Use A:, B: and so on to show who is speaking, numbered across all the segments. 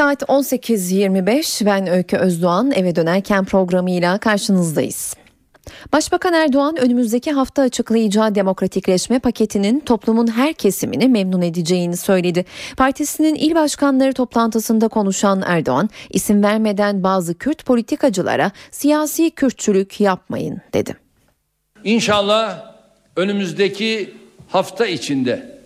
A: Saat 18.25 ben Öykü Özdoğan eve dönerken programıyla karşınızdayız. Başbakan Erdoğan önümüzdeki hafta açıklayacağı demokratikleşme paketinin toplumun her kesimini memnun edeceğini söyledi. Partisinin il başkanları toplantısında konuşan Erdoğan, isim vermeden bazı Kürt politikacılara siyasi Kürtçülük yapmayın dedi.
B: İnşallah önümüzdeki hafta içinde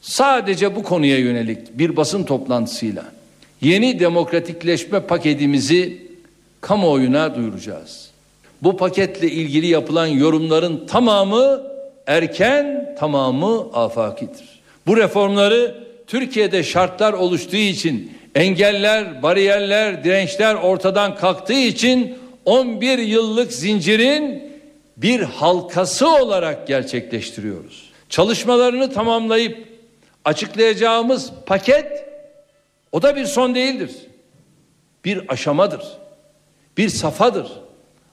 B: sadece bu konuya yönelik bir basın toplantısıyla yeni demokratikleşme paketimizi kamuoyuna duyuracağız. Bu paketle ilgili yapılan yorumların tamamı erken, tamamı afakidir. Bu reformları Türkiye'de şartlar oluştuğu için engeller, bariyerler, dirençler ortadan kalktığı için 11 yıllık zincirin bir halkası olarak gerçekleştiriyoruz. Çalışmalarını tamamlayıp açıklayacağımız paket o da bir son değildir. Bir aşamadır. Bir safadır.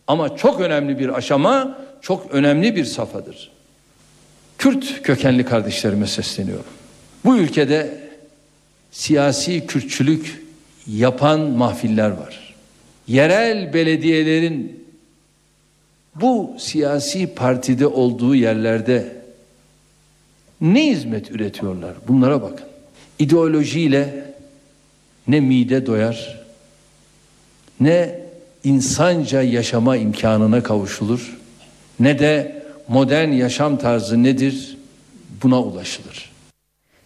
B: Ama çok önemli bir aşama, çok önemli bir safadır. Kürt kökenli kardeşlerime sesleniyorum. Bu ülkede siyasi Kürtçülük yapan mahfiller var. Yerel belediyelerin bu siyasi partide olduğu yerlerde ne hizmet üretiyorlar? Bunlara bakın. İdeolojiyle ne mide doyar, ne insanca yaşama imkanına kavuşulur, ne de modern yaşam tarzı nedir buna ulaşılır.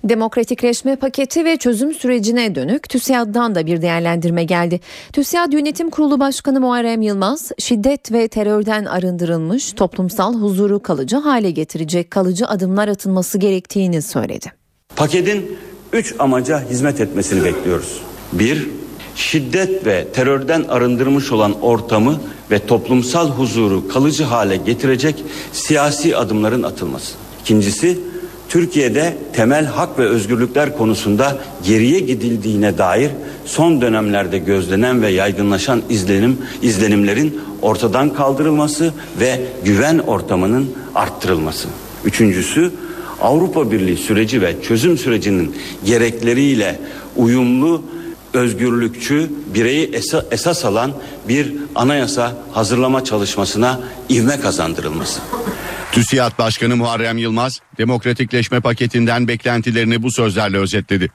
A: Demokratikleşme paketi ve çözüm sürecine dönük TÜSİAD'dan da bir değerlendirme geldi. TÜSİAD Yönetim Kurulu Başkanı Muharrem Yılmaz, şiddet ve terörden arındırılmış toplumsal huzuru kalıcı hale getirecek kalıcı adımlar atılması gerektiğini söyledi.
C: Paketin üç amaca hizmet etmesini bekliyoruz. Bir, şiddet ve terörden arındırmış olan ortamı ve toplumsal huzuru kalıcı hale getirecek siyasi adımların atılması. İkincisi, Türkiye'de temel hak ve özgürlükler konusunda geriye gidildiğine dair son dönemlerde gözlenen ve yaygınlaşan izlenim izlenimlerin ortadan kaldırılması ve güven ortamının arttırılması. Üçüncüsü Avrupa Birliği süreci ve çözüm sürecinin gerekleriyle uyumlu özgürlükçü bireyi esa, esas alan bir anayasa hazırlama çalışmasına ivme kazandırılması.
D: TÜSİAD Başkanı Muharrem Yılmaz, demokratikleşme paketinden beklentilerini bu sözlerle özetledi.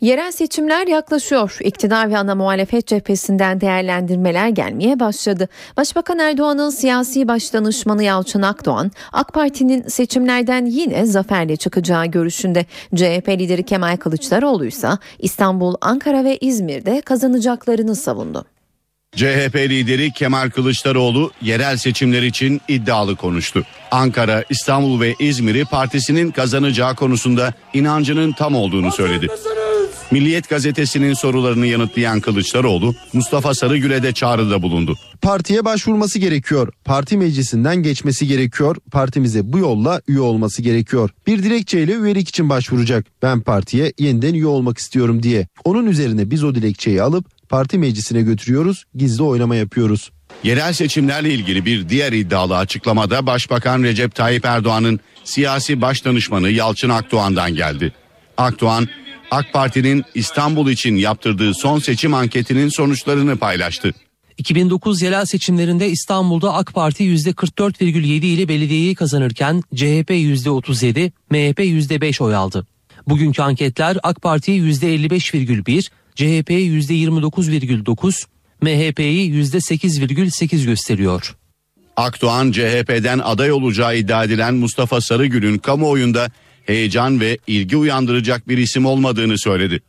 A: Yerel seçimler yaklaşıyor. İktidar ve ana muhalefet cephesinden değerlendirmeler gelmeye başladı. Başbakan Erdoğan'ın siyasi başdanışmanı Yalçın Akdoğan, AK Parti'nin seçimlerden yine zaferle çıkacağı görüşünde. CHP lideri Kemal Kılıçdaroğlu ise İstanbul, Ankara ve İzmir'de kazanacaklarını savundu.
D: CHP lideri Kemal Kılıçdaroğlu yerel seçimler için iddialı konuştu. Ankara, İstanbul ve İzmir'i partisinin kazanacağı konusunda inancının tam olduğunu söyledi. Milliyet gazetesinin sorularını yanıtlayan Kılıçdaroğlu, Mustafa Sarıgül'e de çağrıda bulundu.
E: Partiye başvurması gerekiyor. Parti meclisinden geçmesi gerekiyor. Partimize bu yolla üye olması gerekiyor. Bir dilekçeyle üyelik için başvuracak. Ben partiye yeniden üye olmak istiyorum diye. Onun üzerine biz o dilekçeyi alıp parti meclisine götürüyoruz. Gizli oynama yapıyoruz.
D: Yerel seçimlerle ilgili bir diğer iddialı açıklamada Başbakan Recep Tayyip Erdoğan'ın siyasi başdanışmanı Yalçın Akdoğan'dan geldi. Akdoğan, AK Parti'nin İstanbul için yaptırdığı son seçim anketinin sonuçlarını paylaştı.
F: 2009 yerel seçimlerinde İstanbul'da AK Parti %44,7 ile belediyeyi kazanırken CHP %37, MHP %5 oy aldı. Bugünkü anketler AK Parti'yi %55,1, CHP'yi %29,9, MHP'yi %8,8 gösteriyor.
D: Akdoğan CHP'den aday olacağı iddia edilen Mustafa Sarıgül'ün kamuoyunda heyecan ve ilgi uyandıracak bir isim olmadığını söyledi.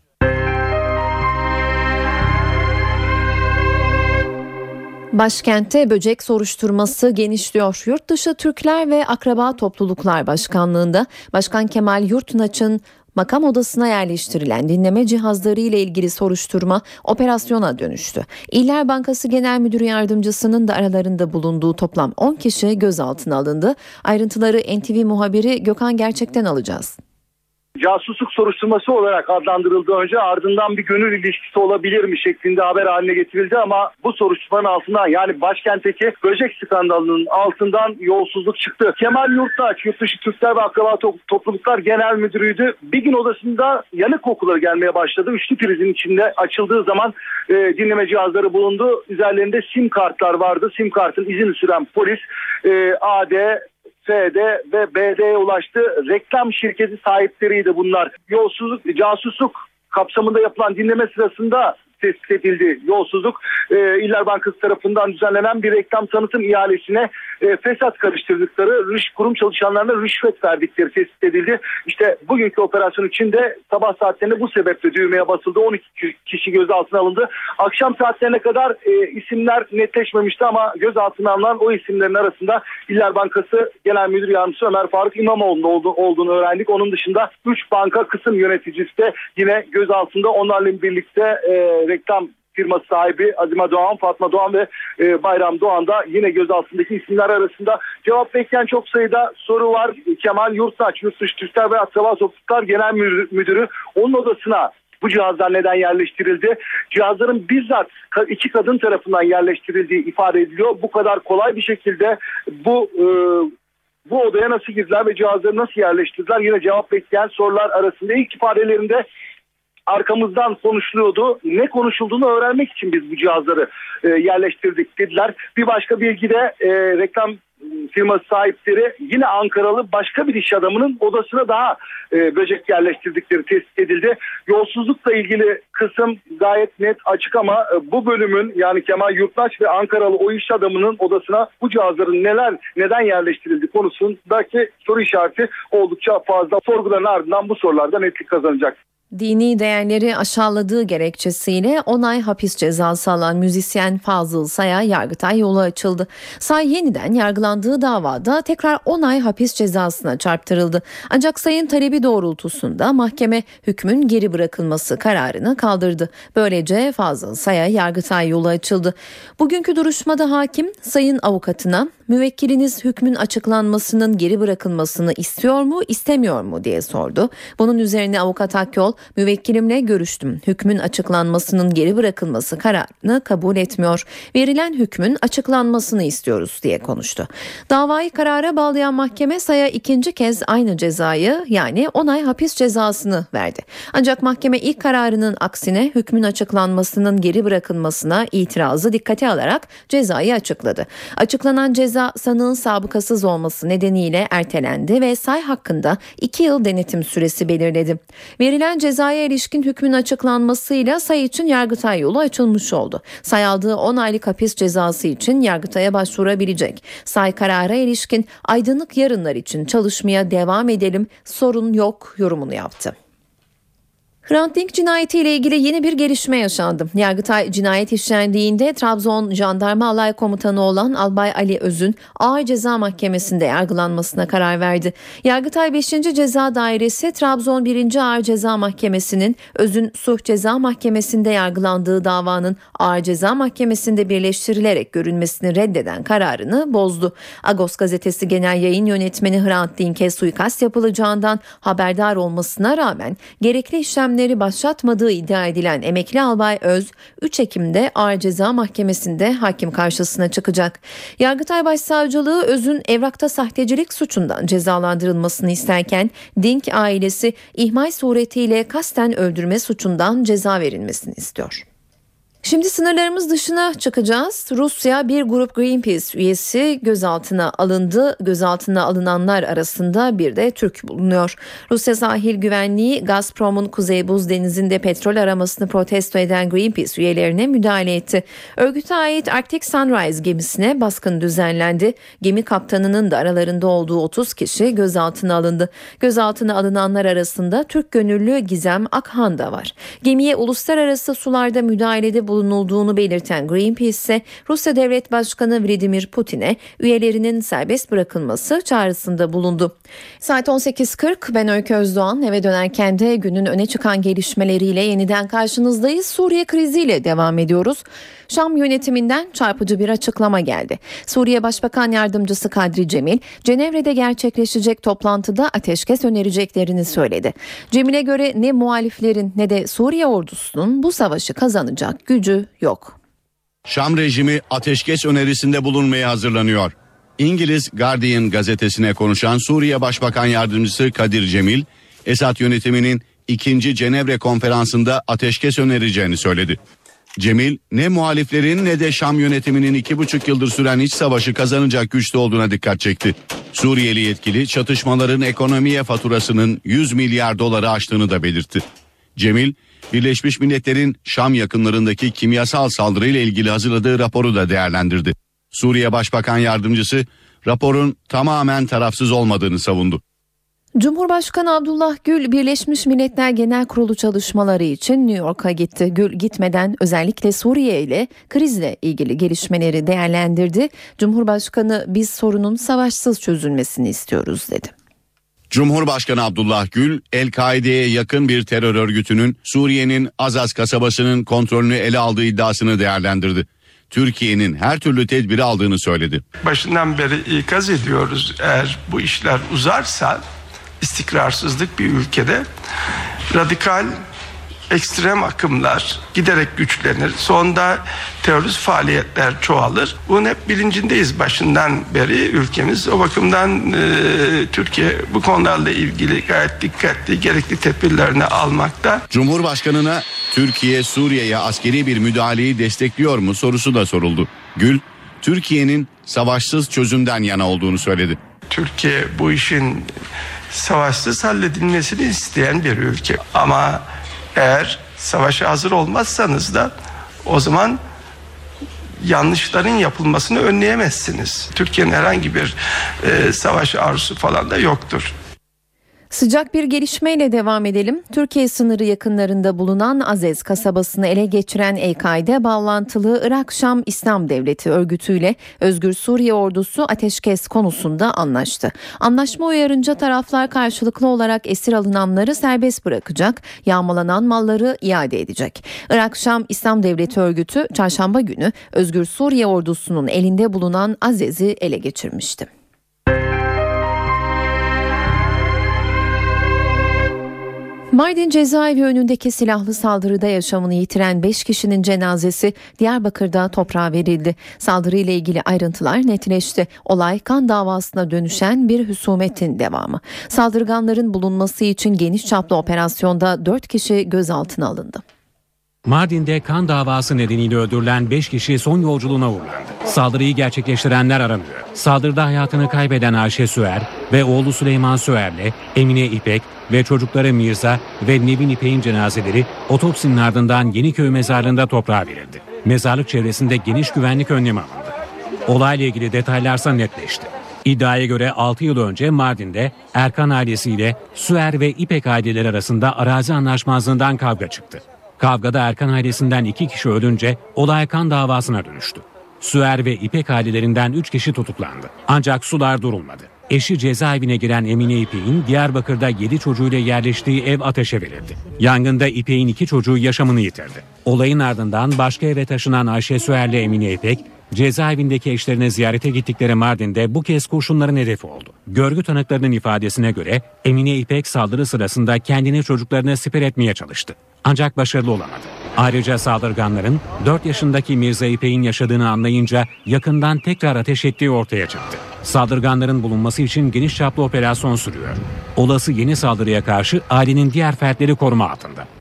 A: Başkentte böcek soruşturması genişliyor. Yurtdışı Türkler ve Akraba Topluluklar Başkanlığında Başkan Kemal Yurtnaç'ın makam odasına yerleştirilen dinleme cihazları ile ilgili soruşturma operasyona dönüştü. İller Bankası Genel Müdürü Yardımcısının da aralarında bulunduğu toplam 10 kişi gözaltına alındı. Ayrıntıları NTV muhabiri Gökhan Gerçek'ten alacağız.
G: Casusluk soruşturması olarak adlandırıldı önce ardından bir gönül ilişkisi olabilir mi şeklinde haber haline getirildi ama bu soruşturmanın altından yani başkentteki böcek skandalının altından yolsuzluk çıktı. Kemal Yurttaş yurt dışı Türkler ve Akraba Topluluklar Genel Müdürü'ydü. Bir gün odasında yanık kokuları gelmeye başladı. Üçlü prizin içinde açıldığı zaman e, dinleme cihazları bulundu. Üzerlerinde sim kartlar vardı. Sim kartın izini süren polis e, AD F'de ve B'de ulaştı. Reklam şirketi sahipleriydi bunlar. Yolsuzluk, casusluk kapsamında yapılan dinleme sırasında tespit edildi yolsuzluk. E, İller Bankası tarafından düzenlenen bir reklam tanıtım ihalesine e, fesat karıştırdıkları rüş, kurum çalışanlarına rüşvet verdikleri tespit edildi. İşte bugünkü operasyon için de sabah saatlerinde bu sebeple düğmeye basıldı. 12 kişi gözaltına alındı. Akşam saatlerine kadar e, isimler netleşmemişti ama gözaltına alınan o isimlerin arasında İller Bankası Genel Müdür Yardımcısı Ömer Faruk İmamoğlu'nda oldu, olduğunu öğrendik. Onun dışında 3 banka kısım yöneticisi de yine gözaltında onlarla birlikte e, reklam firması sahibi Azima Doğan, Fatma Doğan ve e, Bayram Doğan da yine gözaltındaki isimler arasında cevap bekleyen çok sayıda soru var. Kemal Yurtsaç, Yurtdışı Türkler ve Akraba Topluluklar Genel Müdürü onun odasına bu cihazlar neden yerleştirildi? Cihazların bizzat iki kadın tarafından yerleştirildiği ifade ediliyor. Bu kadar kolay bir şekilde bu e, bu odaya nasıl girdiler ve cihazları nasıl yerleştirdiler? Yine cevap bekleyen sorular arasında ilk ifadelerinde arkamızdan konuşuluyordu. Ne konuşulduğunu öğrenmek için biz bu cihazları e, yerleştirdik dediler. Bir başka bilgi de e, reklam firması sahipleri yine Ankaralı başka bir iş adamının odasına daha e, böcek yerleştirdikleri tespit edildi. Yolsuzlukla ilgili kısım gayet net açık ama e, bu bölümün yani Kemal Yurttaş ve Ankaralı o iş adamının odasına bu cihazların neler neden yerleştirildi konusundaki soru işareti oldukça fazla. Sorguların ardından bu sorularda netlik kazanacak
A: dini değerleri aşağıladığı gerekçesiyle 10 ay hapis cezası alan müzisyen Fazıl Say'a Yargıtay yolu açıldı. Say yeniden yargılandığı davada tekrar 10 ay hapis cezasına çarptırıldı. Ancak Say'ın talebi doğrultusunda mahkeme hükmün geri bırakılması kararını kaldırdı. Böylece Fazıl Say'a Yargıtay yolu açıldı. Bugünkü duruşmada hakim Say'ın avukatına müvekkiliniz hükmün açıklanmasının geri bırakılmasını istiyor mu istemiyor mu diye sordu. Bunun üzerine avukat Akyol müvekkilimle görüştüm. Hükmün açıklanmasının geri bırakılması kararını kabul etmiyor. Verilen hükmün açıklanmasını istiyoruz diye konuştu. Davayı karara bağlayan mahkeme Say'a ikinci kez aynı cezayı yani 10 ay hapis cezasını verdi. Ancak mahkeme ilk kararının aksine hükmün açıklanmasının geri bırakılmasına itirazı dikkate alarak cezayı açıkladı. Açıklanan ceza ceza sanığın sabıkasız olması nedeniyle ertelendi ve say hakkında 2 yıl denetim süresi belirledi. Verilen cezaya ilişkin hükmün açıklanmasıyla say için Yargıtay yolu açılmış oldu. Say aldığı 10 aylık hapis cezası için Yargıtay'a başvurabilecek. Say karara ilişkin aydınlık yarınlar için çalışmaya devam edelim sorun yok yorumunu yaptı. Hrant Dink cinayetiyle ilgili yeni bir gelişme yaşandı. Yargıtay cinayet işlendiğinde Trabzon Jandarma Alay Komutanı olan Albay Ali Öz'ün Ağır Ceza Mahkemesi'nde yargılanmasına karar verdi. Yargıtay 5. Ceza Dairesi Trabzon 1. Ağır Ceza Mahkemesi'nin Öz'ün Suh Ceza Mahkemesi'nde yargılandığı davanın Ağır Ceza Mahkemesi'nde birleştirilerek görülmesini reddeden kararını bozdu. Agos gazetesi genel yayın yönetmeni Hrant Dink'e suikast yapılacağından haberdar olmasına rağmen gerekli işlemler işlemleri başlatmadığı iddia edilen emekli albay Öz 3 Ekim'de Ağır Ceza Mahkemesi'nde hakim karşısına çıkacak. Yargıtay Başsavcılığı Öz'ün evrakta sahtecilik suçundan cezalandırılmasını isterken Dink ailesi ihmal suretiyle kasten öldürme suçundan ceza verilmesini istiyor. Şimdi sınırlarımız dışına çıkacağız. Rusya bir grup Greenpeace üyesi gözaltına alındı. Gözaltına alınanlar arasında bir de Türk bulunuyor. Rusya sahil güvenliği Gazprom'un Kuzey Buz Denizi'nde petrol aramasını protesto eden Greenpeace üyelerine müdahale etti. Örgüte ait Arctic Sunrise gemisine baskın düzenlendi. Gemi kaptanının da aralarında olduğu 30 kişi gözaltına alındı. Gözaltına alınanlar arasında Türk gönüllü Gizem Akhan da var. Gemiye uluslararası sularda müdahalede bulunulduğunu belirten Greenpeace ise Rusya Devlet Başkanı Vladimir Putin'e üyelerinin serbest bırakılması çağrısında bulundu. Saat 18.40 ben Öykü Özdoğan eve dönerken de günün öne çıkan gelişmeleriyle yeniden karşınızdayız. Suriye kriziyle devam ediyoruz. Şam yönetiminden çarpıcı bir açıklama geldi. Suriye Başbakan Yardımcısı Kadri Cemil, Cenevre'de gerçekleşecek toplantıda ateşkes önereceklerini söyledi. Cemil'e göre ne muhaliflerin ne de Suriye ordusunun bu savaşı kazanacak gücü yok.
D: Şam rejimi ateşkes önerisinde bulunmaya hazırlanıyor. İngiliz Guardian gazetesine konuşan Suriye Başbakan Yardımcısı Kadir Cemil, Esad yönetiminin ikinci Cenevre konferansında ateşkes önereceğini söyledi. Cemil ne muhaliflerin ne de Şam yönetiminin iki buçuk yıldır süren iç savaşı kazanacak güçte olduğuna dikkat çekti. Suriyeli yetkili çatışmaların ekonomiye faturasının 100 milyar doları aştığını da belirtti. Cemil, Birleşmiş Milletler'in Şam yakınlarındaki kimyasal saldırıyla ilgili hazırladığı raporu da değerlendirdi. Suriye Başbakan Yardımcısı raporun tamamen tarafsız olmadığını savundu.
A: Cumhurbaşkanı Abdullah Gül Birleşmiş Milletler Genel Kurulu çalışmaları için New York'a gitti. Gül gitmeden özellikle Suriye ile krizle ilgili gelişmeleri değerlendirdi. Cumhurbaşkanı biz sorunun savaşsız çözülmesini istiyoruz dedi.
D: Cumhurbaşkanı Abdullah Gül, El-Kaide'ye yakın bir terör örgütünün Suriye'nin Azaz kasabasının kontrolünü ele aldığı iddiasını değerlendirdi. Türkiye'nin her türlü tedbiri aldığını söyledi.
H: Başından beri ikaz ediyoruz eğer bu işler uzarsa istikrarsızlık bir ülkede radikal ekstrem akımlar giderek güçlenir. Sonunda terörist faaliyetler çoğalır. Bunun hep bilincindeyiz başından beri ülkemiz. O bakımdan e, Türkiye bu konularla ilgili gayet dikkatli gerekli tedbirlerini almakta.
D: Cumhurbaşkanına Türkiye Suriye'ye askeri bir müdahaleyi destekliyor mu sorusu da soruldu. Gül, Türkiye'nin savaşsız çözümden yana olduğunu söyledi.
H: Türkiye bu işin savaşsız halledilmesini isteyen bir ülke. Ama eğer savaşa hazır olmazsanız da o zaman yanlışların yapılmasını önleyemezsiniz. Türkiye'nin herhangi bir e, savaş arzusu falan da yoktur.
A: Sıcak bir gelişmeyle devam edelim. Türkiye sınırı yakınlarında bulunan Azez kasabasını ele geçiren El-Kaide bağlantılı Irak Şam İslam Devleti örgütüyle Özgür Suriye ordusu ateşkes konusunda anlaştı. Anlaşma uyarınca taraflar karşılıklı olarak esir alınanları serbest bırakacak, yağmalanan malları iade edecek. Irak Şam İslam Devleti örgütü çarşamba günü Özgür Suriye ordusunun elinde bulunan Azez'i ele geçirmişti. Mardin cezaevi önündeki silahlı saldırıda yaşamını yitiren 5 kişinin cenazesi Diyarbakır'da toprağa verildi. Saldırıyla ilgili ayrıntılar netleşti. Olay kan davasına dönüşen bir husumetin devamı. Saldırganların bulunması için geniş çaplı operasyonda 4 kişi gözaltına alındı.
I: Mardin'de kan davası nedeniyle öldürülen 5 kişi son yolculuğuna uğurlandı. Saldırıyı gerçekleştirenler aranıyor. Saldırıda hayatını kaybeden Ayşe Süer ve oğlu Süleyman Süer'le Emine İpek ve çocukları Mirza ve Nevin İpek'in cenazeleri otopsinin ardından Yeniköy mezarlığında toprağa verildi. Mezarlık çevresinde geniş güvenlik önlemi alındı. Olayla ilgili detaylarsa netleşti. İddiaya göre 6 yıl önce Mardin'de Erkan ailesiyle Süer ve İpek aileleri arasında arazi anlaşmazlığından kavga çıktı. Kavgada Erkan ailesinden iki kişi ölünce olay kan davasına dönüştü. Süer ve İpek ailelerinden üç kişi tutuklandı. Ancak sular durulmadı. Eşi cezaevine giren Emine İpek'in Diyarbakır'da 7 çocuğuyla yerleştiği ev ateşe verildi. Yangında İpek'in iki çocuğu yaşamını yitirdi. Olayın ardından başka eve taşınan Ayşe Süer'le Emine İpek, cezaevindeki eşlerine ziyarete gittikleri Mardin'de bu kez kurşunların hedefi oldu. Görgü tanıklarının ifadesine göre Emine İpek saldırı sırasında kendini çocuklarına siper etmeye çalıştı. Ancak başarılı olamadı. Ayrıca saldırganların 4 yaşındaki Mirza İpek'in yaşadığını anlayınca yakından tekrar ateş ettiği ortaya çıktı. Saldırganların bulunması için geniş çaplı operasyon sürüyor. Olası yeni saldırıya karşı ailenin diğer fertleri koruma altında.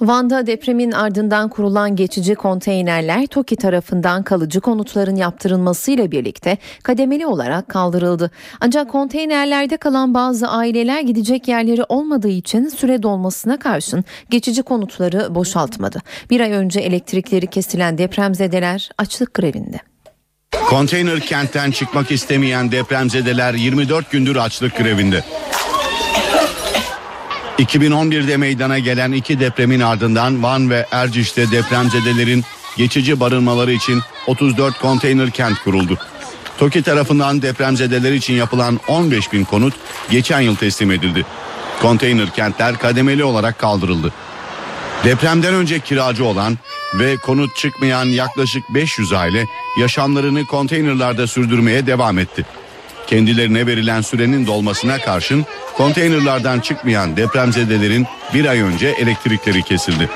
A: Van'da depremin ardından kurulan geçici konteynerler TOKİ tarafından kalıcı konutların yaptırılmasıyla birlikte kademeli olarak kaldırıldı. Ancak konteynerlerde kalan bazı aileler gidecek yerleri olmadığı için süre dolmasına karşın geçici konutları boşaltmadı. Bir ay önce elektrikleri kesilen depremzedeler açlık grevinde.
D: Konteyner kentten çıkmak istemeyen depremzedeler 24 gündür açlık grevinde. 2011'de meydana gelen iki depremin ardından Van ve Erciş'te depremzedelerin geçici barınmaları için 34 konteyner kent kuruldu. TOKİ tarafından depremzedeler için yapılan 15 bin konut geçen yıl teslim edildi. Konteyner kentler kademeli olarak kaldırıldı. Depremden önce kiracı olan ve konut çıkmayan yaklaşık 500 aile yaşamlarını konteynerlarda sürdürmeye devam etti. Kendilerine verilen sürenin dolmasına karşın konteynerlardan çıkmayan depremzedelerin bir ay önce elektrikleri kesildi.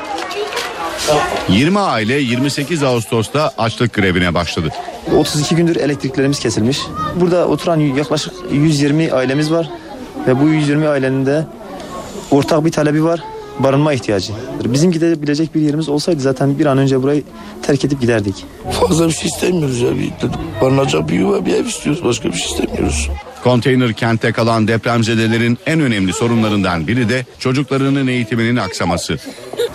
D: 20 aile 28 Ağustos'ta açlık grevine başladı.
J: 32 gündür elektriklerimiz kesilmiş. Burada oturan yaklaşık 120 ailemiz var ve bu 120 ailenin de ortak bir talebi var. Barınma ihtiyacı. Bizim gidebilecek bir yerimiz olsaydı zaten bir an önce burayı terk edip giderdik.
K: Fazla bir şey istemiyoruz ya. Bir, barınacak bir yuva bir ev istiyoruz. Başka bir şey istemiyoruz.
D: Konteyner kentte kalan depremzedelerin en önemli sorunlarından biri de çocuklarının eğitiminin aksaması.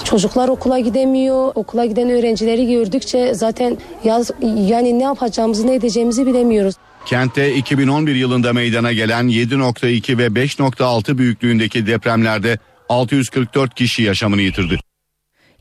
L: Çocuklar okula gidemiyor. Okula giden öğrencileri gördükçe zaten yaz yani ne yapacağımızı ne edeceğimizi bilemiyoruz.
D: Kentte 2011 yılında meydana gelen 7.2 ve 5.6 büyüklüğündeki depremlerde 644 kişi yaşamını yitirdi.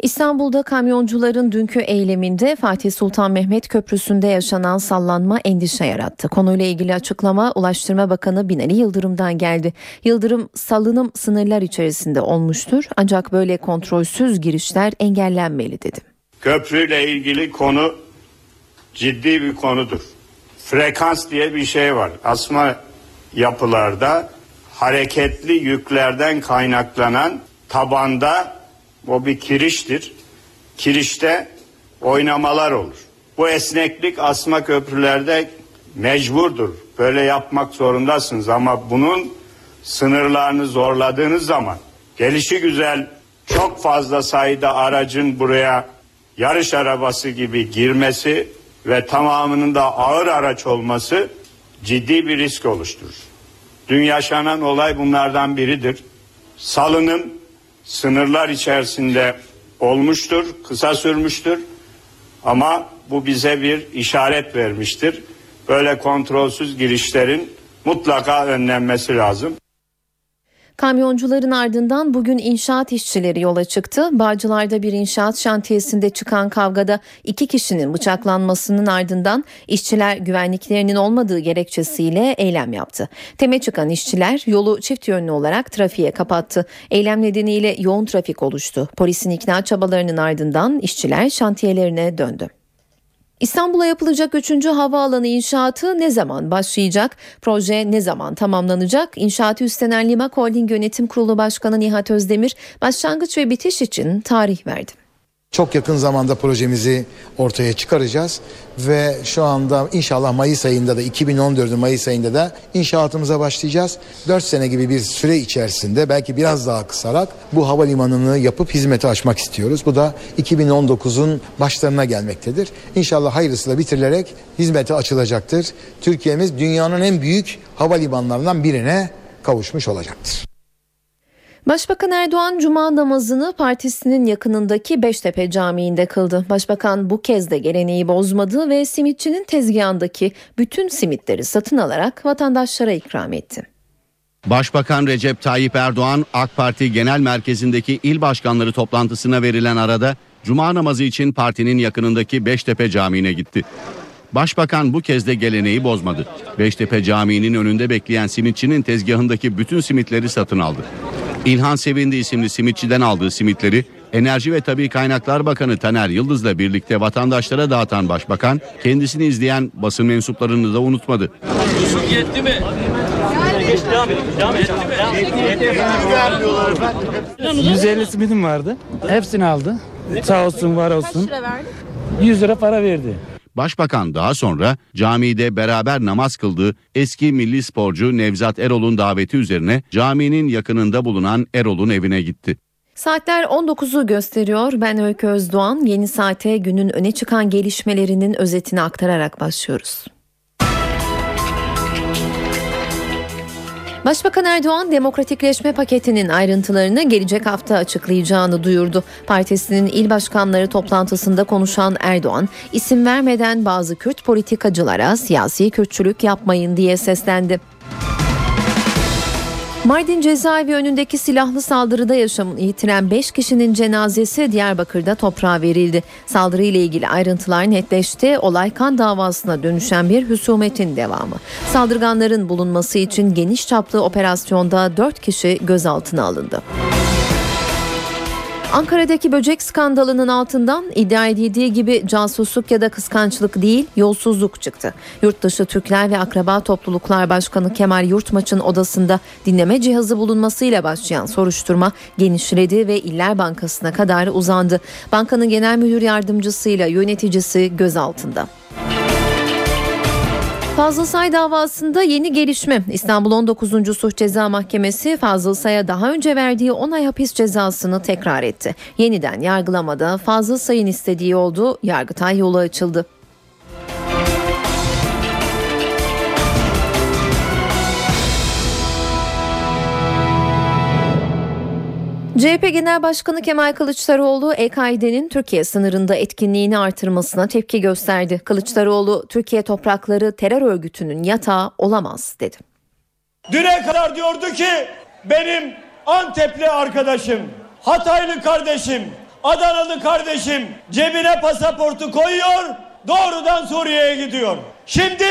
A: İstanbul'da kamyoncuların dünkü eyleminde Fatih Sultan Mehmet Köprüsü'nde yaşanan sallanma endişe yarattı. Konuyla ilgili açıklama Ulaştırma Bakanı Binali Yıldırım'dan geldi. Yıldırım salınım sınırlar içerisinde olmuştur ancak böyle kontrolsüz girişler engellenmeli dedi.
M: Köprüyle ilgili konu ciddi bir konudur. Frekans diye bir şey var. Asma yapılarda hareketli yüklerden kaynaklanan tabanda o bir kiriştir. Kirişte oynamalar olur. Bu esneklik asma köprülerde mecburdur. Böyle yapmak zorundasınız ama bunun sınırlarını zorladığınız zaman gelişi güzel çok fazla sayıda aracın buraya yarış arabası gibi girmesi ve tamamının da ağır araç olması ciddi bir risk oluşturur. Dün yaşanan olay bunlardan biridir. Salınım sınırlar içerisinde olmuştur, kısa sürmüştür. Ama bu bize bir işaret vermiştir. Böyle kontrolsüz girişlerin mutlaka önlenmesi lazım.
A: Kamyoncuların ardından bugün inşaat işçileri yola çıktı. Bağcılar'da bir inşaat şantiyesinde çıkan kavgada iki kişinin bıçaklanmasının ardından işçiler güvenliklerinin olmadığı gerekçesiyle eylem yaptı. Teme çıkan işçiler yolu çift yönlü olarak trafiğe kapattı. Eylem nedeniyle yoğun trafik oluştu. Polisin ikna çabalarının ardından işçiler şantiyelerine döndü. İstanbul'a yapılacak 3. havaalanı inşaatı ne zaman başlayacak? Proje ne zaman tamamlanacak? İnşaatı üstlenen Limak Holding Yönetim Kurulu Başkanı Nihat Özdemir başlangıç ve bitiş için tarih verdi.
N: Çok yakın zamanda projemizi ortaya çıkaracağız ve şu anda inşallah Mayıs ayında da 2014'ün Mayıs ayında da inşaatımıza başlayacağız. 4 sene gibi bir süre içerisinde belki biraz daha kısarak bu havalimanını yapıp hizmete açmak istiyoruz. Bu da 2019'un başlarına gelmektedir. İnşallah hayırlısıyla bitirilerek hizmete açılacaktır. Türkiye'miz dünyanın en büyük havalimanlarından birine kavuşmuş olacaktır.
A: Başbakan Erdoğan cuma namazını partisinin yakınındaki Beştepe Camii'nde kıldı. Başbakan bu kez de geleneği bozmadı ve simitçinin tezgahındaki bütün simitleri satın alarak vatandaşlara ikram etti.
D: Başbakan Recep Tayyip Erdoğan AK Parti Genel Merkezi'ndeki il başkanları toplantısına verilen arada cuma namazı için partinin yakınındaki Beştepe Camii'ne gitti. Başbakan bu kez de geleneği bozmadı. Beştepe Camii'nin önünde bekleyen simitçinin tezgahındaki bütün simitleri satın aldı. İlhan Sevindi isimli simitçiden aldığı simitleri Enerji ve Tabi Kaynaklar Bakanı Taner Yıldız'la birlikte vatandaşlara dağıtan başbakan kendisini izleyen basın mensuplarını da unutmadı.
O: Yusuf yetti mi?
P: 150 simidim vardı. Hepsini aldı. Sağ olsun var olsun.
Q: Kaç lira verdi?
P: 100 lira para verdi.
D: Başbakan daha sonra camide beraber namaz kıldığı eski milli sporcu Nevzat Erol'un daveti üzerine caminin yakınında bulunan Erol'un evine gitti.
A: Saatler 19'u gösteriyor. Ben Öykü Özdoğan. Yeni saate günün öne çıkan gelişmelerinin özetini aktararak başlıyoruz. Başbakan Erdoğan demokratikleşme paketinin ayrıntılarını gelecek hafta açıklayacağını duyurdu. Partisinin il başkanları toplantısında konuşan Erdoğan, isim vermeden bazı Kürt politikacılara siyasi Kürtçülük yapmayın diye seslendi. Mardin cezaevi önündeki silahlı saldırıda yaşamını yitiren 5 kişinin cenazesi Diyarbakır'da toprağa verildi. Saldırı ile ilgili ayrıntılar netleşti. Olay kan davasına dönüşen bir husumetin devamı. Saldırganların bulunması için geniş çaplı operasyonda 4 kişi gözaltına alındı. Ankara'daki böcek skandalının altından iddia edildiği gibi casusluk ya da kıskançlık değil yolsuzluk çıktı. Yurtdışı Türkler ve Akraba Topluluklar Başkanı Kemal Yurtmaç'ın odasında dinleme cihazı bulunmasıyla başlayan soruşturma genişledi ve İller Bankası'na kadar uzandı. Bankanın genel müdür yardımcısıyla yöneticisi gözaltında. Fazıl Say davasında yeni gelişme. İstanbul 19. Suç Ceza Mahkemesi Fazıl Say'a daha önce verdiği 10 ay hapis cezasını tekrar etti. Yeniden yargılamada Fazıl Say'ın istediği oldu, Yargıtay yolu açıldı. CHP Genel Başkanı Kemal Kılıçdaroğlu EKİ'denin Türkiye sınırında etkinliğini artırmasına tepki gösterdi. Kılıçdaroğlu Türkiye toprakları terör örgütünün yatağı olamaz dedi.
O: Düne kadar diyordu ki benim Antepli arkadaşım, Hataylı kardeşim, Adanalı kardeşim cebine pasaportu koyuyor doğrudan Suriye'ye gidiyor. Şimdi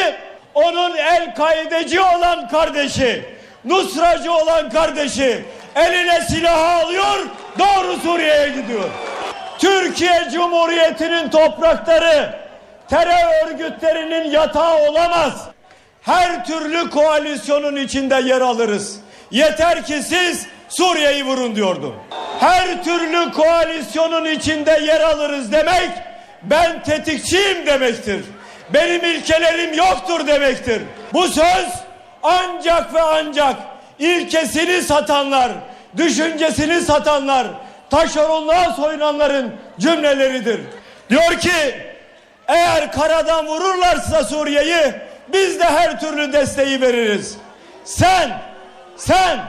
O: onun El-Kaideci olan kardeşi, Nusracı olan kardeşi eline silahı alıyor doğru Suriye'ye gidiyor. Türkiye Cumhuriyeti'nin toprakları terör örgütlerinin yatağı olamaz. Her türlü koalisyonun içinde yer alırız. Yeter ki siz Suriye'yi vurun diyordu. Her türlü koalisyonun içinde yer alırız demek ben tetikçiyim demektir. Benim ilkelerim yoktur demektir. Bu söz ancak ve ancak ilkesini satanlar, düşüncesini satanlar, taşeronluğa soyunanların cümleleridir. Diyor ki eğer karadan vururlarsa Suriye'yi biz de her türlü desteği veririz. Sen, sen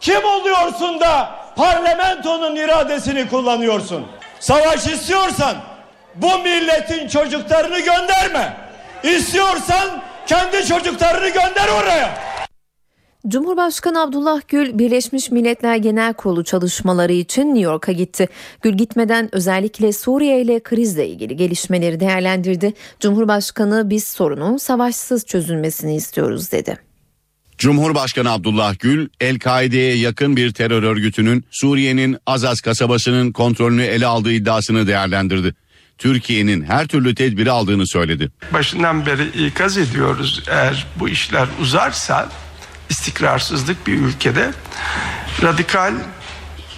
O: kim oluyorsun da parlamentonun iradesini kullanıyorsun? Savaş istiyorsan bu milletin çocuklarını gönderme. İstiyorsan kendi çocuklarını gönder oraya.
A: Cumhurbaşkanı Abdullah Gül Birleşmiş Milletler Genel Kurulu çalışmaları için New York'a gitti. Gül gitmeden özellikle Suriye ile krizle ilgili gelişmeleri değerlendirdi. Cumhurbaşkanı biz sorunun savaşsız çözülmesini istiyoruz dedi.
D: Cumhurbaşkanı Abdullah Gül, El-Kaide'ye yakın bir terör örgütünün Suriye'nin Azaz kasabasının kontrolünü ele aldığı iddiasını değerlendirdi. Türkiye'nin her türlü tedbiri aldığını söyledi.
H: Başından beri ikaz ediyoruz eğer bu işler uzarsa istikrarsızlık bir ülkede radikal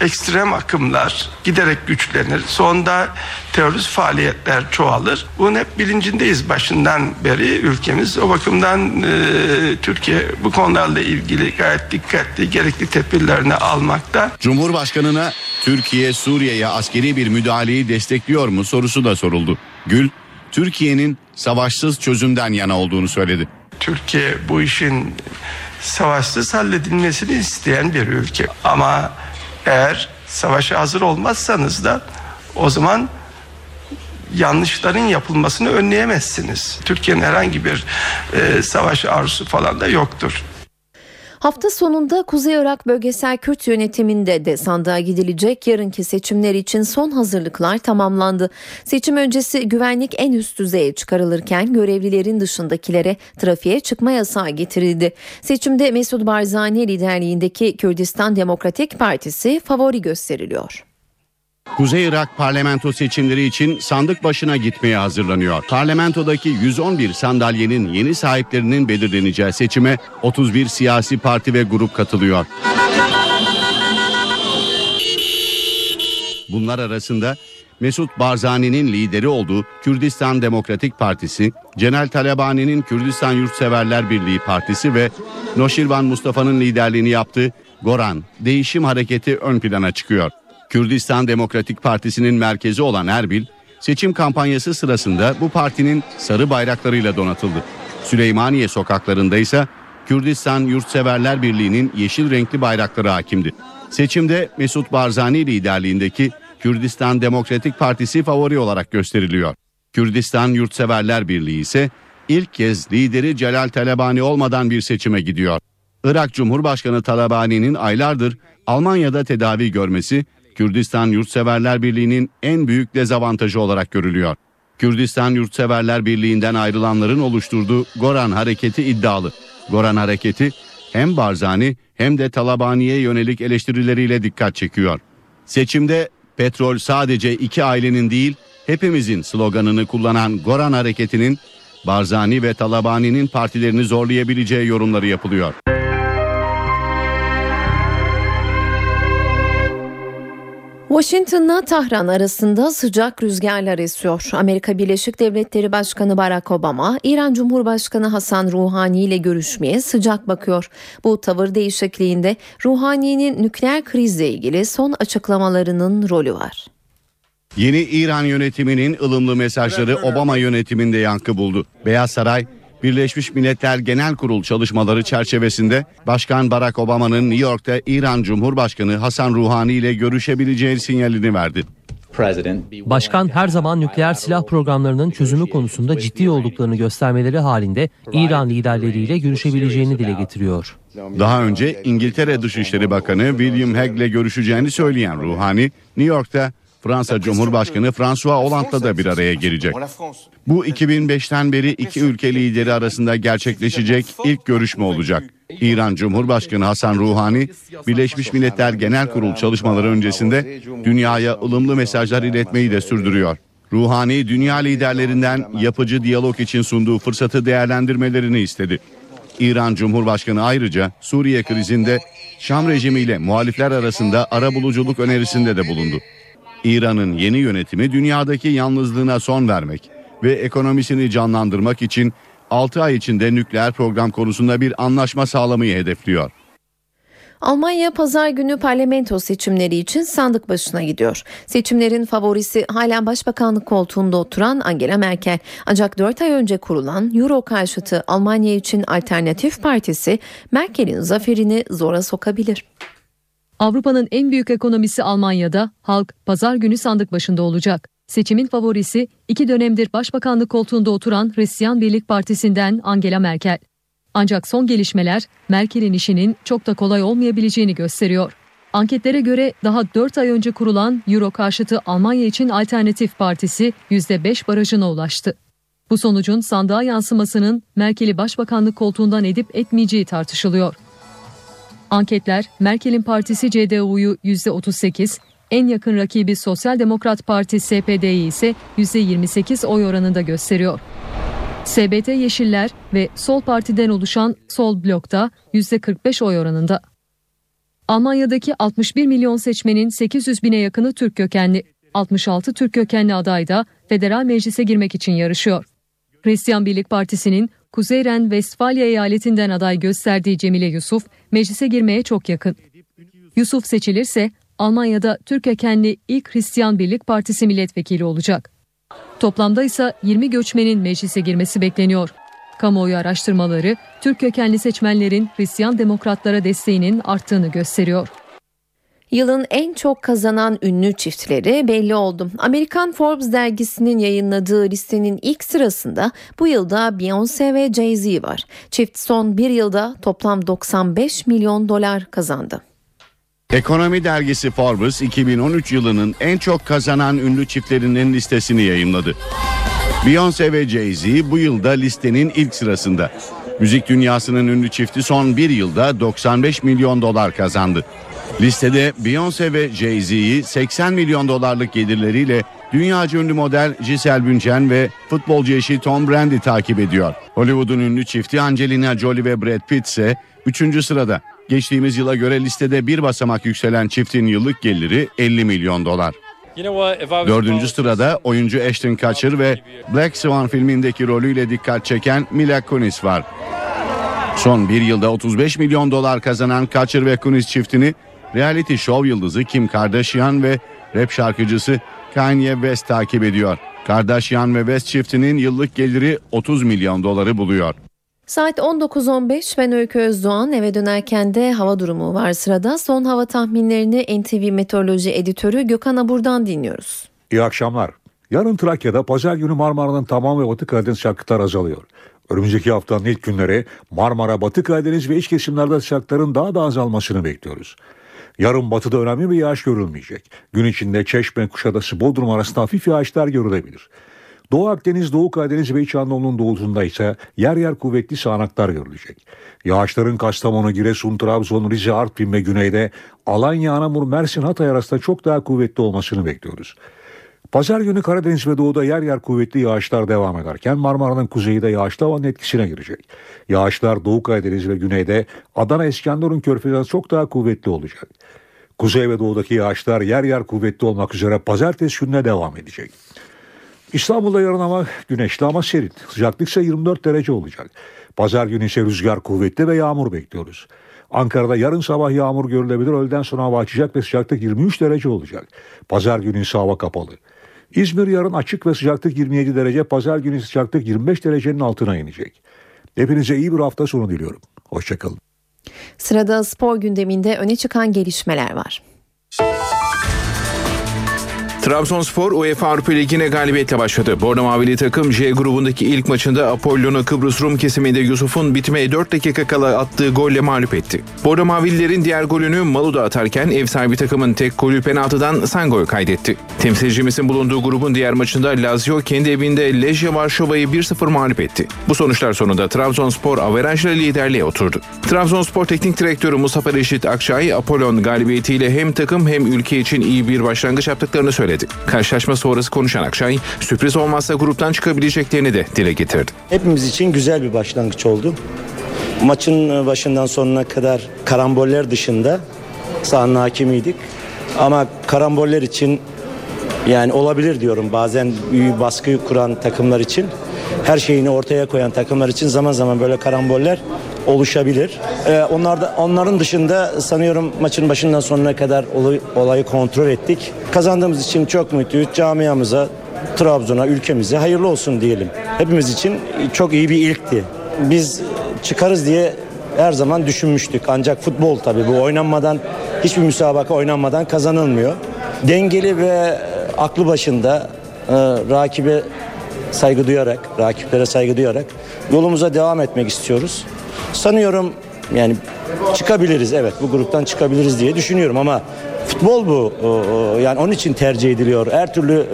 H: ekstrem akımlar giderek güçlenir. Sonunda terörist faaliyetler çoğalır. Bunun hep bilincindeyiz başından beri ülkemiz. O bakımdan e, Türkiye bu konularla ilgili gayet dikkatli gerekli tedbirlerini almakta.
D: Cumhurbaşkanına Türkiye Suriye'ye askeri bir müdahaleyi destekliyor mu sorusu da soruldu. Gül, Türkiye'nin savaşsız çözümden yana olduğunu söyledi.
H: Türkiye bu işin savaşsız halledilmesini isteyen bir ülke. Ama eğer savaşa hazır olmazsanız da o zaman yanlışların yapılmasını önleyemezsiniz. Türkiye'nin herhangi bir e, savaş arzusu falan da yoktur.
A: Hafta sonunda Kuzey Irak Bölgesel Kürt Yönetimi'nde de sandığa gidilecek yarınki seçimler için son hazırlıklar tamamlandı. Seçim öncesi güvenlik en üst düzeye çıkarılırken görevlilerin dışındakilere trafiğe çıkma yasağı getirildi. Seçimde Mesut Barzani liderliğindeki Kürdistan Demokratik Partisi favori gösteriliyor.
D: Kuzey Irak parlamento seçimleri için sandık başına gitmeye hazırlanıyor. Parlamentodaki 111 sandalyenin yeni sahiplerinin belirleneceği seçime 31 siyasi parti ve grup katılıyor. Bunlar arasında Mesut Barzani'nin lideri olduğu Kürdistan Demokratik Partisi, Cenel Talabani'nin Kürdistan Yurtseverler Birliği Partisi ve Noşirvan Mustafa'nın liderliğini yaptığı Goran Değişim Hareketi ön plana çıkıyor. Kürdistan Demokratik Partisi'nin merkezi olan Erbil, seçim kampanyası sırasında bu partinin sarı bayraklarıyla donatıldı. Süleymaniye sokaklarında ise Kürdistan Yurtseverler Birliği'nin yeşil renkli bayrakları hakimdi. Seçimde Mesut Barzani liderliğindeki Kürdistan Demokratik Partisi favori olarak gösteriliyor. Kürdistan Yurtseverler Birliği ise ilk kez lideri Celal Talabani olmadan bir seçime gidiyor. Irak Cumhurbaşkanı Talabani'nin aylardır Almanya'da tedavi görmesi Kürdistan Yurtseverler Birliği'nin en büyük dezavantajı olarak görülüyor. Kürdistan Yurtseverler Birliği'nden ayrılanların oluşturduğu Goran Hareketi iddialı. Goran Hareketi hem Barzani hem de Talabani'ye yönelik eleştirileriyle dikkat çekiyor. Seçimde petrol sadece iki ailenin değil hepimizin sloganını kullanan Goran Hareketi'nin Barzani ve Talabani'nin partilerini zorlayabileceği yorumları yapılıyor.
A: Washington'la Tahran arasında sıcak rüzgarlar esiyor. Amerika Birleşik Devletleri Başkanı Barack Obama, İran Cumhurbaşkanı Hasan Ruhani ile görüşmeye sıcak bakıyor. Bu tavır değişikliğinde Ruhani'nin nükleer krizle ilgili son açıklamalarının rolü var.
D: Yeni İran yönetiminin ılımlı mesajları Obama yönetiminde yankı buldu. Beyaz Saray, Birleşmiş Milletler Genel Kurul çalışmaları çerçevesinde Başkan Barack Obama'nın New York'ta İran Cumhurbaşkanı Hasan Ruhani ile görüşebileceği sinyalini verdi.
F: Başkan her zaman nükleer silah programlarının çözümü konusunda ciddi olduklarını göstermeleri halinde İran liderleriyle görüşebileceğini dile getiriyor.
D: Daha önce İngiltere Dışişleri Bakanı William Hague ile görüşeceğini söyleyen Ruhani, New York'ta Fransa Cumhurbaşkanı François Hollande'la da bir araya gelecek. Bu 2005'ten beri iki ülke lideri arasında gerçekleşecek ilk görüşme olacak. İran Cumhurbaşkanı Hasan Ruhani, Birleşmiş Milletler Genel Kurul çalışmaları öncesinde dünyaya ılımlı mesajlar iletmeyi de sürdürüyor. Ruhani, dünya liderlerinden yapıcı diyalog için sunduğu fırsatı değerlendirmelerini istedi. İran Cumhurbaşkanı ayrıca Suriye krizinde Şam rejimiyle muhalifler arasında ara buluculuk önerisinde de bulundu. İran'ın yeni yönetimi dünyadaki yalnızlığına son vermek ve ekonomisini canlandırmak için 6 ay içinde nükleer program konusunda bir anlaşma sağlamayı hedefliyor.
A: Almanya pazar günü parlamento seçimleri için sandık başına gidiyor. Seçimlerin favorisi hala başbakanlık koltuğunda oturan Angela Merkel. Ancak 4 ay önce kurulan Euro karşıtı Almanya için Alternatif Partisi Merkel'in zaferini zora sokabilir.
Q: Avrupa'nın en büyük ekonomisi Almanya'da halk pazar günü sandık başında olacak. Seçimin favorisi iki dönemdir başbakanlık koltuğunda oturan Hristiyan Birlik Partisi'nden Angela Merkel. Ancak son gelişmeler Merkel'in işinin çok da kolay olmayabileceğini gösteriyor. Anketlere göre daha 4 ay önce kurulan Euro karşıtı Almanya için Alternatif Partisi %5 barajına ulaştı. Bu sonucun sandığa yansımasının Merkel'i başbakanlık koltuğundan edip etmeyeceği tartışılıyor. Anketler Merkel'in partisi CDU'yu %38, en yakın rakibi Sosyal Demokrat Parti SPD'yi ise %28 oy oranında gösteriyor. SBT Yeşiller ve Sol Parti'den oluşan Sol Blok'ta %45 oy oranında. Almanya'daki 61 milyon seçmenin 800 bine yakını Türk kökenli. 66 Türk kökenli aday da federal meclise girmek için yarışıyor. Hristiyan Birlik Partisi'nin Kuzey Ren-Vestfalya eyaletinden aday gösterdiği Cemile Yusuf meclise girmeye çok yakın. Yusuf seçilirse Almanya'da Türk kökenli ilk Hristiyan Birlik Partisi milletvekili olacak. Toplamda ise 20 göçmenin meclise girmesi bekleniyor. Kamuoyu araştırmaları Türk kökenli seçmenlerin Hristiyan demokratlara desteğinin arttığını gösteriyor.
A: Yılın en çok kazanan ünlü çiftleri belli oldu. Amerikan Forbes dergisinin yayınladığı listenin ilk sırasında bu yılda Beyoncé ve Jay-Z var. Çift son bir yılda toplam 95 milyon dolar kazandı.
D: Ekonomi dergisi Forbes 2013 yılının en çok kazanan ünlü çiftlerinin listesini yayımladı. Beyoncé ve Jay-Z bu yılda listenin ilk sırasında. Müzik dünyasının ünlü çifti son bir yılda 95 milyon dolar kazandı. Listede Beyoncé ve Jay-Z'yi 80 milyon dolarlık gelirleriyle dünyaca ünlü model Giselle Bündchen ve futbolcu eşi Tom Brady takip ediyor. Hollywood'un ünlü çifti Angelina Jolie ve Brad Pitt ise 3. sırada. Geçtiğimiz yıla göre listede bir basamak yükselen çiftin yıllık geliri 50 milyon dolar. Dördüncü sırada oyuncu Ashton Kutcher ve Black Swan filmindeki rolüyle dikkat çeken Mila Kunis var. Son bir yılda 35 milyon dolar kazanan Kutcher ve Kunis çiftini reality show yıldızı Kim Kardashian ve rap şarkıcısı Kanye West takip ediyor. Kardashian ve West çiftinin yıllık geliri 30 milyon doları buluyor.
A: Saat 19.15 ben Öykü Özdoğan eve dönerken de hava durumu var sırada. Son hava tahminlerini NTV Meteoroloji Editörü Gökhan Abur'dan dinliyoruz.
R: İyi akşamlar. Yarın Trakya'da pazar günü Marmara'nın tamamı ve Batı Karadeniz sıcaklıklar azalıyor. Önümüzdeki haftanın ilk günleri Marmara, Batı Karadeniz ve iç kesimlerde sıcaklıkların daha da azalmasını bekliyoruz. Yarın batıda önemli bir yağış görülmeyecek. Gün içinde Çeşme, Kuşadası, Bodrum arasında hafif yağışlar görülebilir. Doğu Akdeniz, Doğu Karadeniz ve İç Anadolu'nun doğusunda ise yer yer kuvvetli sağanaklar görülecek. Yağışların Kastamonu, Giresun, Trabzon, Rize, Artvin ve güneyde Alanya, Anamur, Mersin, Hatay arasında çok daha kuvvetli olmasını bekliyoruz. Pazar günü Karadeniz ve Doğu'da yer yer kuvvetli yağışlar devam ederken Marmara'nın kuzeyi de yağışlı havanın etkisine girecek. Yağışlar Doğu Karadeniz ve güneyde Adana, İskenderun körfezinden çok daha kuvvetli olacak. Kuzey ve doğudaki yağışlar yer yer kuvvetli olmak üzere pazartesi gününe devam edecek. İstanbul'da yarın ama güneşli ama serin. Sıcaklık ise 24 derece olacak. Pazar günü ise rüzgar kuvvetli ve yağmur bekliyoruz. Ankara'da yarın sabah yağmur görülebilir. Öğleden sonra hava açacak ve sıcaklık 23 derece olacak. Pazar günü ise hava kapalı. İzmir yarın açık ve sıcaklık 27 derece. Pazar günü sıcaklık 25 derecenin altına inecek. Hepinize iyi bir hafta sonu diliyorum. Hoşçakalın.
A: Sırada spor gündeminde öne çıkan gelişmeler var.
S: Trabzonspor UEFA Avrupa Ligi'ne galibiyetle başladı. Bordo Mavili takım J grubundaki ilk maçında Apollon'u Kıbrıs Rum kesiminde Yusuf'un bitmeye 4 dakika kala attığı golle mağlup etti. Bordo Mavililerin diğer golünü Maluda atarken ev sahibi takımın tek golü penaltıdan Sangoy kaydetti. Temsilcimizin bulunduğu grubun diğer maçında Lazio kendi evinde Lejje Varşova'yı 1-0 mağlup etti. Bu sonuçlar sonunda Trabzonspor averajla liderliğe oturdu. Trabzonspor Teknik Direktörü Mustafa Reşit Akçay, Apollon galibiyetiyle hem takım hem ülke için iyi bir başlangıç yaptıklarını söyledi. Karşılaşma sonrası konuşan Akçay, sürpriz olmazsa gruptan çıkabileceklerini de dile getirdi.
T: Hepimiz için güzel bir başlangıç oldu. Maçın başından sonuna kadar karamboller dışında sahanın hakimiydik. Ama karamboller için yani olabilir diyorum bazen baskı kuran takımlar için her şeyini ortaya koyan takımlar için zaman zaman böyle karamboller oluşabilir. Ee, onlar da, onların dışında sanıyorum maçın başından sonuna kadar olay, olayı kontrol ettik. Kazandığımız için çok mutluyuz. Camiamıza, Trabzon'a, ülkemize hayırlı olsun diyelim. Hepimiz için çok iyi bir ilkti. Biz çıkarız diye her zaman düşünmüştük. Ancak futbol tabii bu oynanmadan hiçbir müsabaka oynanmadan kazanılmıyor. Dengeli ve aklı başında e, rakibe saygı duyarak, rakiplere saygı duyarak yolumuza devam etmek istiyoruz. Sanıyorum yani çıkabiliriz evet bu gruptan çıkabiliriz diye düşünüyorum ama futbol bu yani onun için tercih ediliyor. Her türlü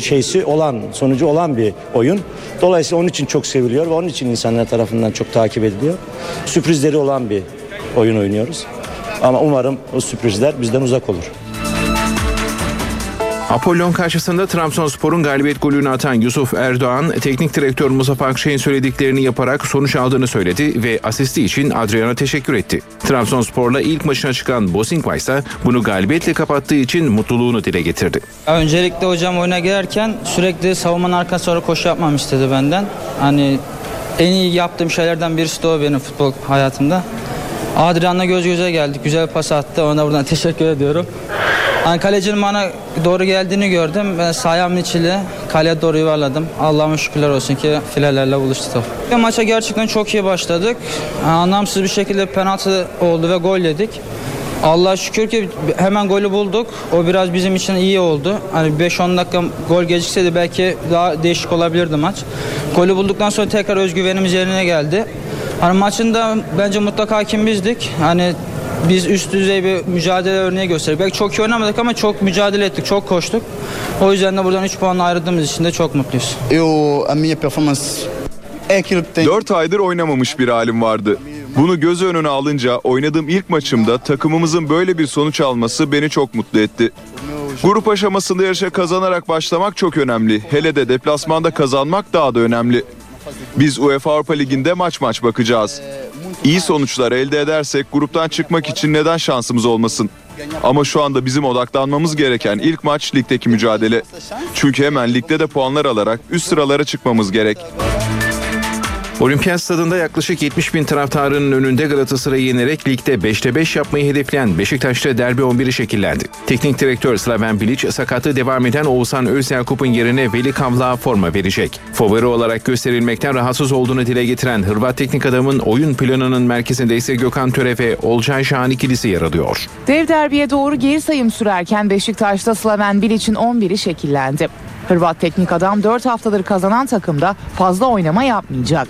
T: şeysi olan sonucu olan bir oyun. Dolayısıyla onun için çok seviliyor ve onun için insanlar tarafından çok takip ediliyor. Sürprizleri olan bir oyun oynuyoruz. Ama umarım o sürprizler bizden uzak olur.
S: Apollon karşısında Trabzonspor'un galibiyet golünü atan Yusuf Erdoğan, teknik direktör Mustafa Akşay'ın söylediklerini yaparak sonuç aldığını söyledi ve asisti için Adrian'a teşekkür etti. Trabzonspor'la ilk maçına çıkan Bosingva ise bunu galibiyetle kapattığı için mutluluğunu dile getirdi.
U: Öncelikle hocam oyuna girerken sürekli savunmanın arkasına sonra koşu yapmam istedi benden. Hani en iyi yaptığım şeylerden birisi de o benim futbol hayatımda. Adrian'la göz göze geldik. Güzel pas attı. Ona buradan teşekkür ediyorum. Hani kalecinin bana doğru geldiğini gördüm. Ben sayamın içiyle kaleye doğru yuvarladım. Allah'ıma şükürler olsun ki filelerle buluştu top. Maça gerçekten çok iyi başladık. Anlamsız bir şekilde penaltı oldu ve gol yedik. Allah şükür ki hemen golü bulduk. O biraz bizim için iyi oldu. Hani 5-10 dakika gol gecikseydi belki daha değişik olabilirdi maç. Golü bulduktan sonra tekrar özgüvenimiz yerine geldi. Hani maçında bence mutlaka hakim bizdik. Hani biz üst düzey bir mücadele örneği gösterdik. Belki çok iyi oynamadık ama çok mücadele ettik, çok koştuk. O yüzden de buradan 3 puanla ayrıldığımız için de çok mutluyuz.
V: Eu, a minha performance é aquilo que tem. 4 aydır oynamamış bir halim vardı. Bunu göz önüne alınca oynadığım ilk maçımda takımımızın böyle bir sonuç alması beni çok mutlu etti. Grup aşamasında yarışa kazanarak başlamak çok önemli. Hele de deplasmanda kazanmak daha da önemli. Biz UEFA Avrupa Ligi'nde maç maç bakacağız. İyi sonuçlar elde edersek gruptan çıkmak için neden şansımız olmasın? Ama şu anda bizim odaklanmamız gereken ilk maç ligdeki mücadele. Çünkü hemen ligde de puanlar alarak üst sıralara çıkmamız gerek.
S: Olimpiyat stadında yaklaşık 70 bin taraftarının önünde Galatasaray'ı yenerek ligde 5'te 5 yapmayı hedefleyen Beşiktaş'ta derbi 11'i şekillendi. Teknik direktör Slaven Bilic sakatlığı devam eden Oğuzhan Özyakup'un yerine Veli Kavlak'a forma verecek. Favori olarak gösterilmekten rahatsız olduğunu dile getiren Hırvat teknik adamın oyun planının merkezinde ise Gökhan Töre ve Olcay Şahan ikilisi yer alıyor.
W: Dev derbiye doğru geri sayım sürerken Beşiktaş'ta Slaven Bilic'in 11'i şekillendi.
X: Hırvat teknik adam 4 haftadır kazanan takımda fazla oynama yapmayacak.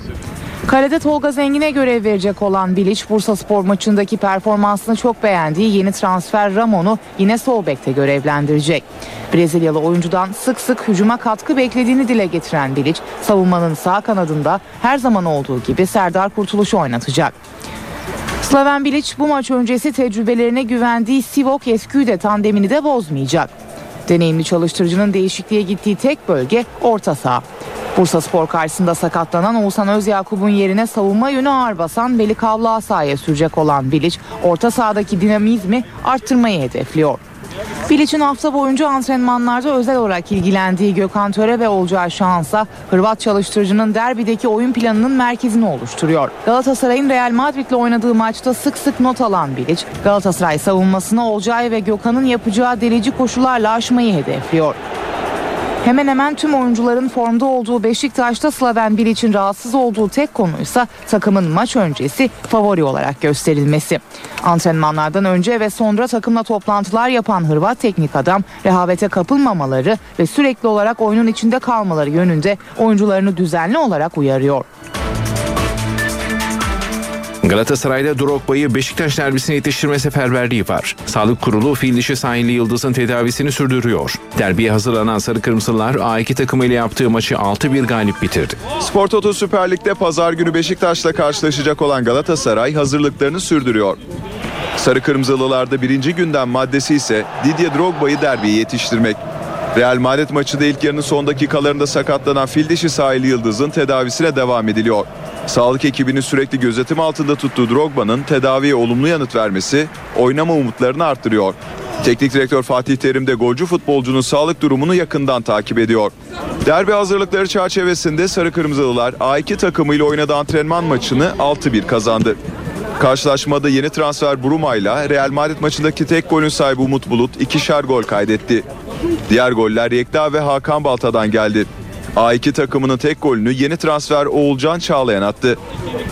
X: Kalede Tolga Zengin'e görev verecek olan Bilic, Bursa Spor maçındaki performansını çok beğendiği yeni transfer Ramon'u yine sol bekte görevlendirecek. Brezilyalı oyuncudan sık sık hücuma katkı beklediğini dile getiren Bilic, savunmanın sağ kanadında her zaman olduğu gibi Serdar Kurtuluş'u oynatacak. Slaven Bilic bu maç öncesi tecrübelerine güvendiği Sivok Esküde tandemini de bozmayacak. Deneyimli çalıştırıcının değişikliğe gittiği tek bölge orta saha. Bursa Spor karşısında sakatlanan Oğuzhan Özyakup'un yerine savunma yönü ağır basan Veli Kavlağı sahaya sürecek olan Bilic, orta sahadaki dinamizmi arttırmayı hedefliyor. Bilic'in hafta boyunca antrenmanlarda özel olarak ilgilendiği Gökhan Töre ve Olcay Şahansa Hırvat çalıştırıcının derbideki oyun planının merkezini oluşturuyor. Galatasaray'ın Real Madrid'le oynadığı maçta sık sık not alan Bilic, Galatasaray savunmasını Olcay ve Gökhan'ın yapacağı delici koşularla aşmayı hedefliyor. Hemen hemen tüm oyuncuların formda olduğu Beşiktaş'ta Slaven Bilic'in rahatsız olduğu tek konuysa takımın maç öncesi favori olarak gösterilmesi. Antrenmanlardan önce ve sonra takımla toplantılar yapan Hırvat teknik adam rehavete kapılmamaları ve sürekli olarak oyunun içinde kalmaları yönünde oyuncularını düzenli olarak uyarıyor.
S: Galatasaray'da Drogba'yı Beşiktaş derbisine yetiştirme seferberliği var. Sağlık Kurulu fil dişi sahilli Yıldız'ın tedavisini sürdürüyor. Derbiye hazırlanan Sarı Kırmızılar A2 takımıyla yaptığı maçı 6-1 galip bitirdi.
V: Spor Toto Süper Lig'de pazar günü Beşiktaş'la karşılaşacak olan Galatasaray hazırlıklarını sürdürüyor. Sarı Kırmızılılarda birinci gündem maddesi ise Didier Drogba'yı derbiye yetiştirmek. Real Madrid maçı da ilk yarının son dakikalarında sakatlanan fil dişi sahili Yıldız'ın tedavisine devam ediliyor. Sağlık ekibinin sürekli gözetim altında tuttuğu Drogba'nın tedaviye olumlu yanıt vermesi oynama umutlarını arttırıyor. Teknik direktör Fatih Terim de golcü futbolcunun sağlık durumunu yakından takip ediyor. Derbi hazırlıkları çerçevesinde Sarı Kırmızılılar A2 takımıyla oynadığı antrenman maçını 6-1 kazandı. Karşılaşmada yeni transfer Bruma ile Real Madrid maçındaki tek golün sahibi Umut Bulut ikişer gol kaydetti. Diğer goller Yekta ve Hakan Balta'dan geldi. A2 takımının tek golünü yeni transfer Oğulcan Çağlayan attı.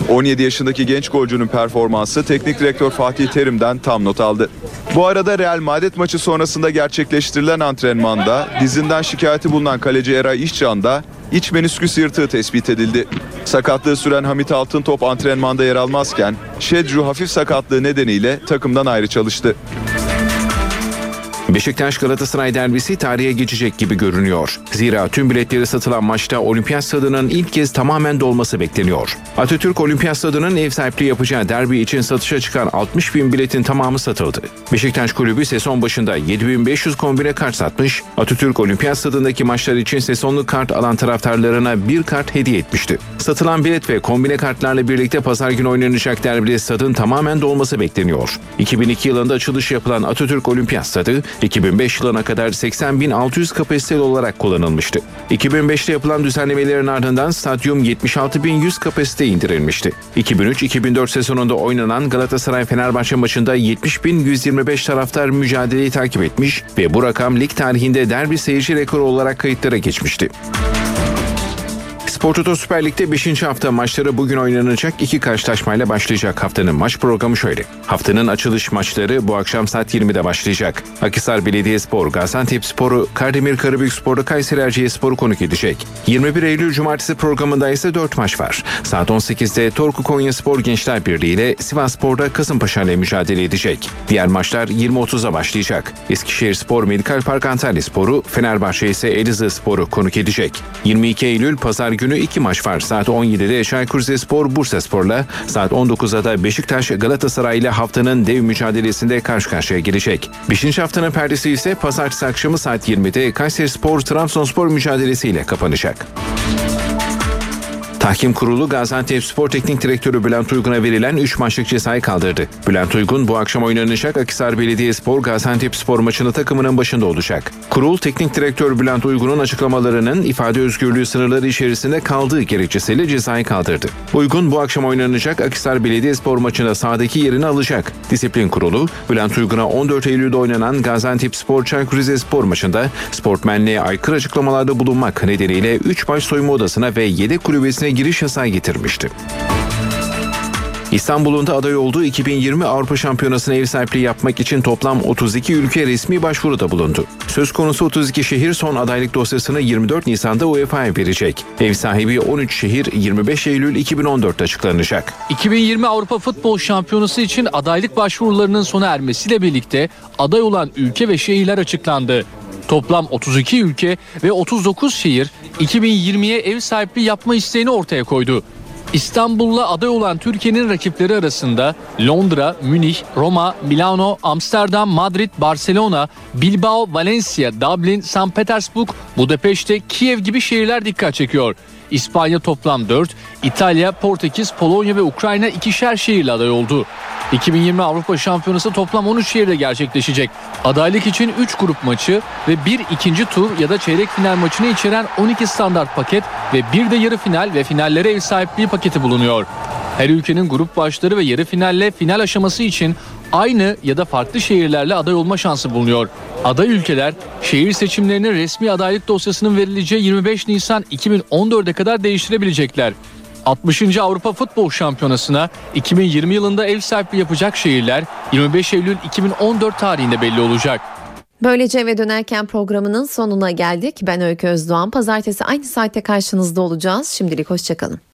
V: 17 yaşındaki genç golcünün performansı teknik direktör Fatih Terim'den tam not aldı. Bu arada Real Madrid maçı sonrasında gerçekleştirilen antrenmanda dizinden şikayeti bulunan kaleci Eray İşcan da iç menisküs yırtığı tespit edildi. Sakatlığı süren Hamit Altıntop antrenmanda yer almazken Şedru hafif sakatlığı nedeniyle takımdan ayrı çalıştı.
S: Beşiktaş Galatasaray derbisi tarihe geçecek gibi görünüyor. Zira tüm biletleri satılan maçta Olimpiyat Stadı'nın ilk kez tamamen dolması bekleniyor. Atatürk Olimpiyat Stadı'nın ev sahipliği yapacağı derbi için satışa çıkan 60 bin biletin tamamı satıldı. Beşiktaş Kulübü sezon başında 7500 kombine kart satmış, Atatürk Olimpiyat Stadı'ndaki maçlar için sezonluk kart alan taraftarlarına bir kart hediye etmişti. Satılan bilet ve kombine kartlarla birlikte pazar günü oynanacak derbide stadın tamamen dolması bekleniyor. 2002 yılında açılış yapılan Atatürk Olimpiyat Stadı 2005 yılına kadar 80.600 kapasiteli olarak kullanılmıştı. 2005'te yapılan düzenlemelerin ardından stadyum 76.100 kapasite indirilmişti. 2003-2004 sezonunda oynanan Galatasaray-Fenerbahçe maçında 70.125 taraftar mücadeleyi takip etmiş ve bu rakam lig tarihinde derbi seyirci rekoru olarak kayıtlara geçmişti. Spor Toto Süper Lig'de 5. hafta maçları bugün oynanacak iki karşılaşmayla başlayacak. Haftanın maç programı şöyle. Haftanın açılış maçları bu akşam saat 20'de başlayacak. Akhisar Belediyespor, Gaziantep Sporu, Kardemir Karabük Sporu, Kayseri Erciyesspor'u konuk edecek. 21 Eylül Cumartesi programında ise 4 maç var. Saat 18'de Torku Konya Spor Gençler Birliği ile Sivas Spor'da Kasımpaşa ile mücadele edecek. Diğer maçlar 20.30'a başlayacak. Eskişehir Spor, Medikal Park Antalya Sporu, Fenerbahçe ise Elazığ Sporu konuk edecek. 22 Eylül Pazar günü iki maç var. Saat 17'de Çaykur Rizespor Bursa Spor'la, saat 19'da da Beşiktaş Galatasaray ile haftanın dev mücadelesinde karşı karşıya gelecek. 5. haftanın perdesi ise pazartesi akşamı saat 20'de Kayseri Spor Trabzonspor mücadelesiyle kapanacak. Tahkim Kurulu Gaziantep Spor Teknik Direktörü Bülent Uygun'a verilen 3 maçlık cezayı kaldırdı. Bülent Uygun bu akşam oynanacak Akhisar Belediyespor Gaziantep Spor maçını takımının başında olacak. Kurul Teknik Direktör Bülent Uygun'un açıklamalarının ifade özgürlüğü sınırları içerisinde kaldığı gerekçesiyle cezayı kaldırdı. Uygun bu akşam oynanacak Akhisar Belediyespor maçında sahadaki yerini alacak. Disiplin Kurulu Bülent Uygun'a 14 Eylül'de oynanan Gaziantep Spor Çaykur Rizespor maçında sportmenliğe aykırı açıklamalarda bulunmak nedeniyle 3 maç soyunma odasına ve yedek kulübesine giriş yasağı getirmişti. İstanbul'un da aday olduğu 2020 Avrupa Şampiyonası'na ev sahipliği yapmak için toplam 32 ülke resmi başvuruda bulundu. Söz konusu 32 şehir son adaylık dosyasını 24 Nisan'da UEFA'ya verecek. Ev sahibi 13 şehir 25 Eylül 2014'te açıklanacak.
Y: 2020 Avrupa Futbol Şampiyonası için adaylık başvurularının sona ermesiyle birlikte aday olan ülke ve şehirler açıklandı. Toplam 32 ülke ve 39 şehir 2020'ye ev sahipliği yapma isteğini ortaya koydu. İstanbul'la aday olan Türkiye'nin rakipleri arasında Londra, Münih, Roma, Milano, Amsterdam, Madrid, Barcelona, Bilbao, Valencia, Dublin, St. Petersburg, Budapeşte, Kiev gibi şehirler dikkat çekiyor. İspanya toplam 4, İtalya, Portekiz, Polonya ve Ukrayna ikişer şehirle aday oldu. 2020 Avrupa Şampiyonası toplam 13 şehirde gerçekleşecek. Adaylık için 3 grup maçı ve bir ikinci tur ya da çeyrek final maçını içeren 12 standart paket ve bir de yarı final ve finallere ev sahipliği paketi bulunuyor. Her ülkenin grup başları ve yarı finalle final aşaması için aynı ya da farklı şehirlerle aday olma şansı bulunuyor. Aday ülkeler şehir seçimlerinin resmi adaylık dosyasının verileceği 25 Nisan 2014'e kadar değiştirebilecekler. 60. Avrupa Futbol Şampiyonası'na 2020 yılında ev sahipliği yapacak şehirler 25 Eylül 2014 tarihinde belli olacak.
A: Böylece eve dönerken programının sonuna geldik. Ben Öykü Özdoğan. Pazartesi aynı saatte karşınızda olacağız. Şimdilik hoşçakalın.